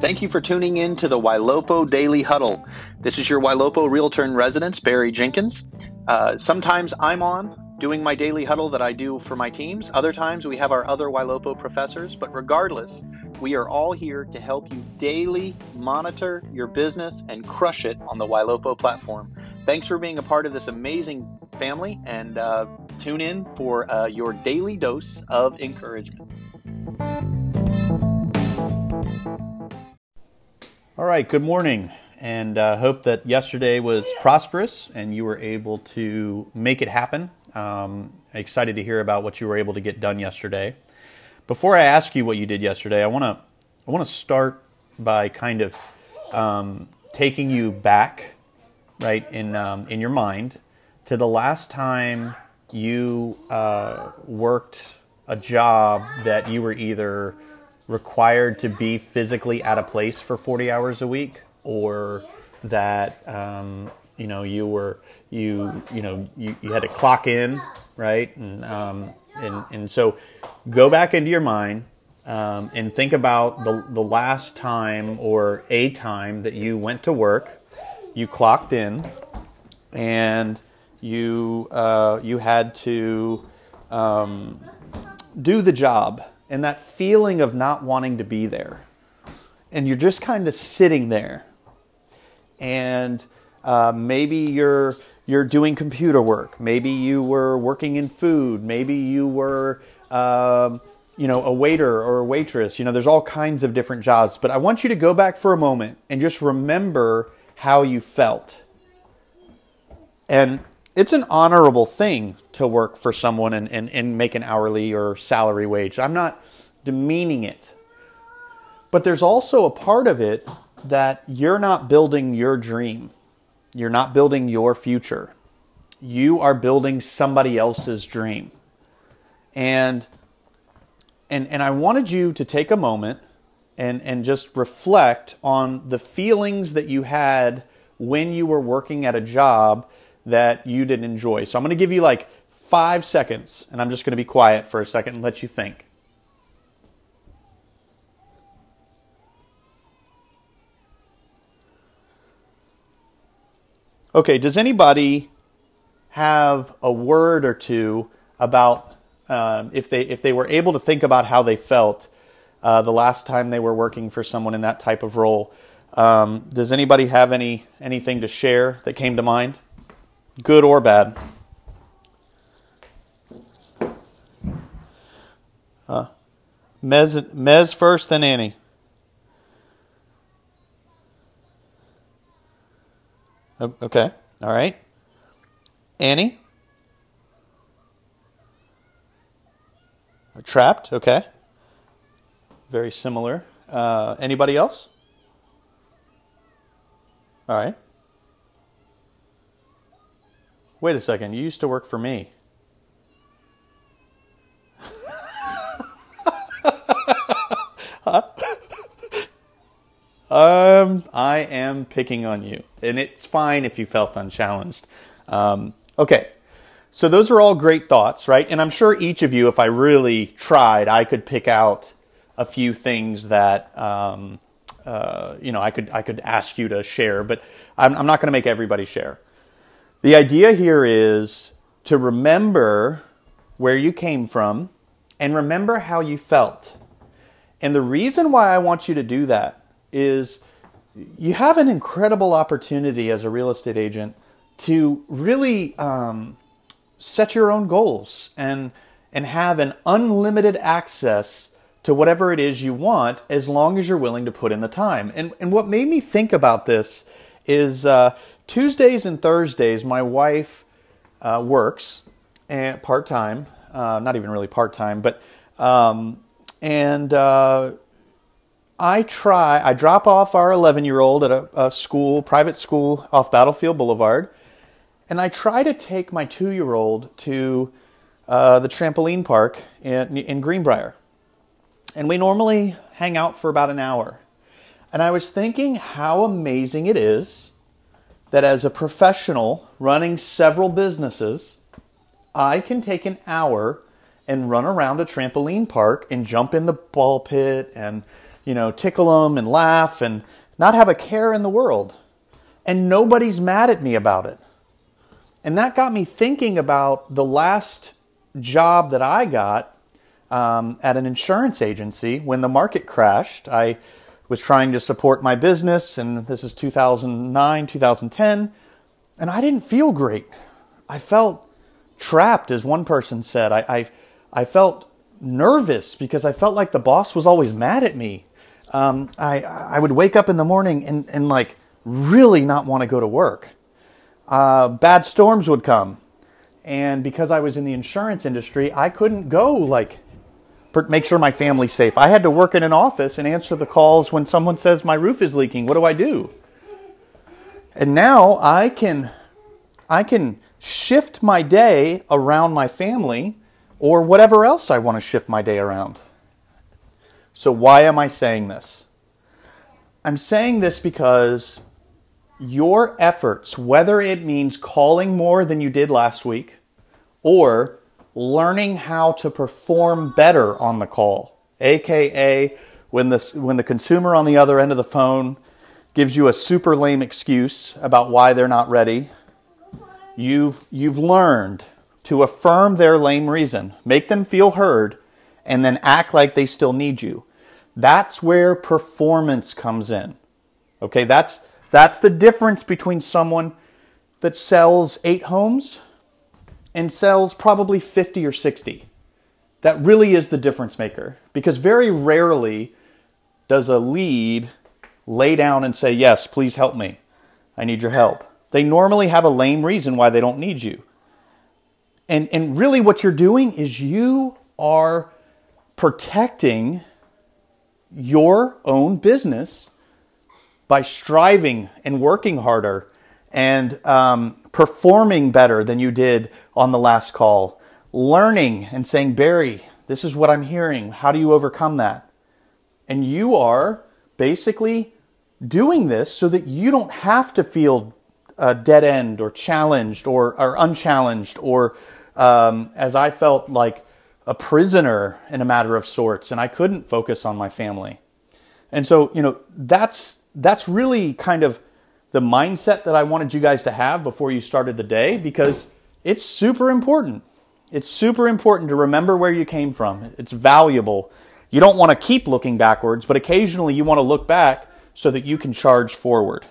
Thank you for tuning in to the Ylopo Daily Huddle. This is your Ylopo Realtor in Residence, Barry Jenkins. Uh, sometimes I'm on doing my daily huddle that I do for my teams. Other times we have our other Ylopo professors, but regardless, we are all here to help you daily monitor your business and crush it on the Ylopo platform. Thanks for being a part of this amazing family and uh, tune in for uh, your daily dose of encouragement. All right, good morning, and uh, hope that yesterday was prosperous and you were able to make it happen. Um, excited to hear about what you were able to get done yesterday. Before I ask you what you did yesterday, I want to I want to start by kind of um, taking you back, right in um, in your mind, to the last time you uh, worked a job that you were either required to be physically at a place for 40 hours a week or that um, you know you were you you know you, you had to clock in right? And um, and and so go back into your mind um, and think about the the last time or a time that you went to work you clocked in and you uh, you had to um, do the job and that feeling of not wanting to be there. And you're just kind of sitting there. And uh, maybe you're you're doing computer work. Maybe you were working in food. Maybe you were uh, you know a waiter or a waitress. You know, there's all kinds of different jobs. But I want you to go back for a moment and just remember how you felt. And it's an honorable thing to work for someone and, and, and make an hourly or salary wage. I'm not demeaning it. But there's also a part of it that you're not building your dream. You're not building your future. You are building somebody else's dream. And and and I wanted you to take a moment and and just reflect on the feelings that you had when you were working at a job that you didn't enjoy. So I'm going to give you like five seconds, and I'm just going to be quiet for a second and let you think. Okay, does anybody have a word or two about um, if they if they were able to think about how they felt uh, the last time they were working for someone in that type of role? Um, does anybody have any anything to share that came to mind? Good or bad. Uh, Mez, Mez first, then Annie. Okay, all right. Annie? Trapped, okay. Very similar. Uh, anybody else? All right. Wait a second, you used to work for me. um, I am picking on you, and it's fine if you felt unchallenged. Um, okay, so those are all great thoughts, right? And I'm sure each of you, if I really tried, I could pick out a few things that um, uh, you know I could I could ask you to share, but I'm, I'm not going to make everybody share. The idea here is to remember where you came from and remember how you felt. And the reason why I want you to do that is you have an incredible opportunity as a real estate agent to really um, set your own goals and and have an unlimited access to whatever it is you want as long as you're willing to put in the time. And and what made me think about this is uh, Tuesdays and Thursdays, my wife uh, works part time, uh, not even really part time, but um, and uh, I try. I drop off our 11 year old at a, a, school, private school off Battlefield Boulevard, and I try to take my two year old to uh, the trampoline park in, in Greenbrier, and we normally hang out for about an hour. And I was thinking how amazing it is that as a professional running several businesses, I can take an hour and run around a trampoline park and jump in the ball pit and you know, tickle them and laugh and not have a care in the world. And nobody's mad at me about it. And that got me thinking about the last job that I got um, at an insurance agency when the market crashed. I was trying to support my business, and this is 2009, 2010, and I didn't feel great. I felt trapped, as one person said. I, I, I felt nervous because I felt like the boss was always mad at me. Um, I, I would wake up in the morning and, and like really not want to go to work. Uh, bad storms would come. And because I was in the insurance industry, I couldn't go like make sure my family's safe. I had to work in an office and answer the calls when someone says my roof is leaking. What do I do? And now I can I can shift my day around my family or whatever else I want to shift my day around. So why am I saying this? I'm saying this because your efforts, whether it means calling more than you did last week or learning how to perform better on the call, aka when the, when the consumer on the other end of the phone gives you a super lame excuse about why they're not ready, you've, you've learned to affirm their lame reason, make them feel heard, and then act like they still need you. That's where performance comes in. Okay, that's, that's the difference between someone that sells eight homes and sells probably 50 or 60. That really is the difference maker because very rarely does a lead lay down and say, Yes, please help me. I need your help. They normally have a lame reason why they don't need you. And, and really, what you're doing is you are protecting your own business by striving and working harder and um, performing better than you did on the last call, learning and saying, Barry, this is what I'm hearing. How do you overcome that? And you are basically doing this so that you don't have to feel a dead end or challenged or, or unchallenged or um, as I felt like a prisoner in a matter of sorts and I couldn't focus on my family. And so, you know, that's that's really kind of the mindset that I wanted you guys to have before you started the day because it's super important. It's super important to remember where you came from. It's valuable. You don't want to keep looking backwards, but occasionally you want to look back so that you can charge forward.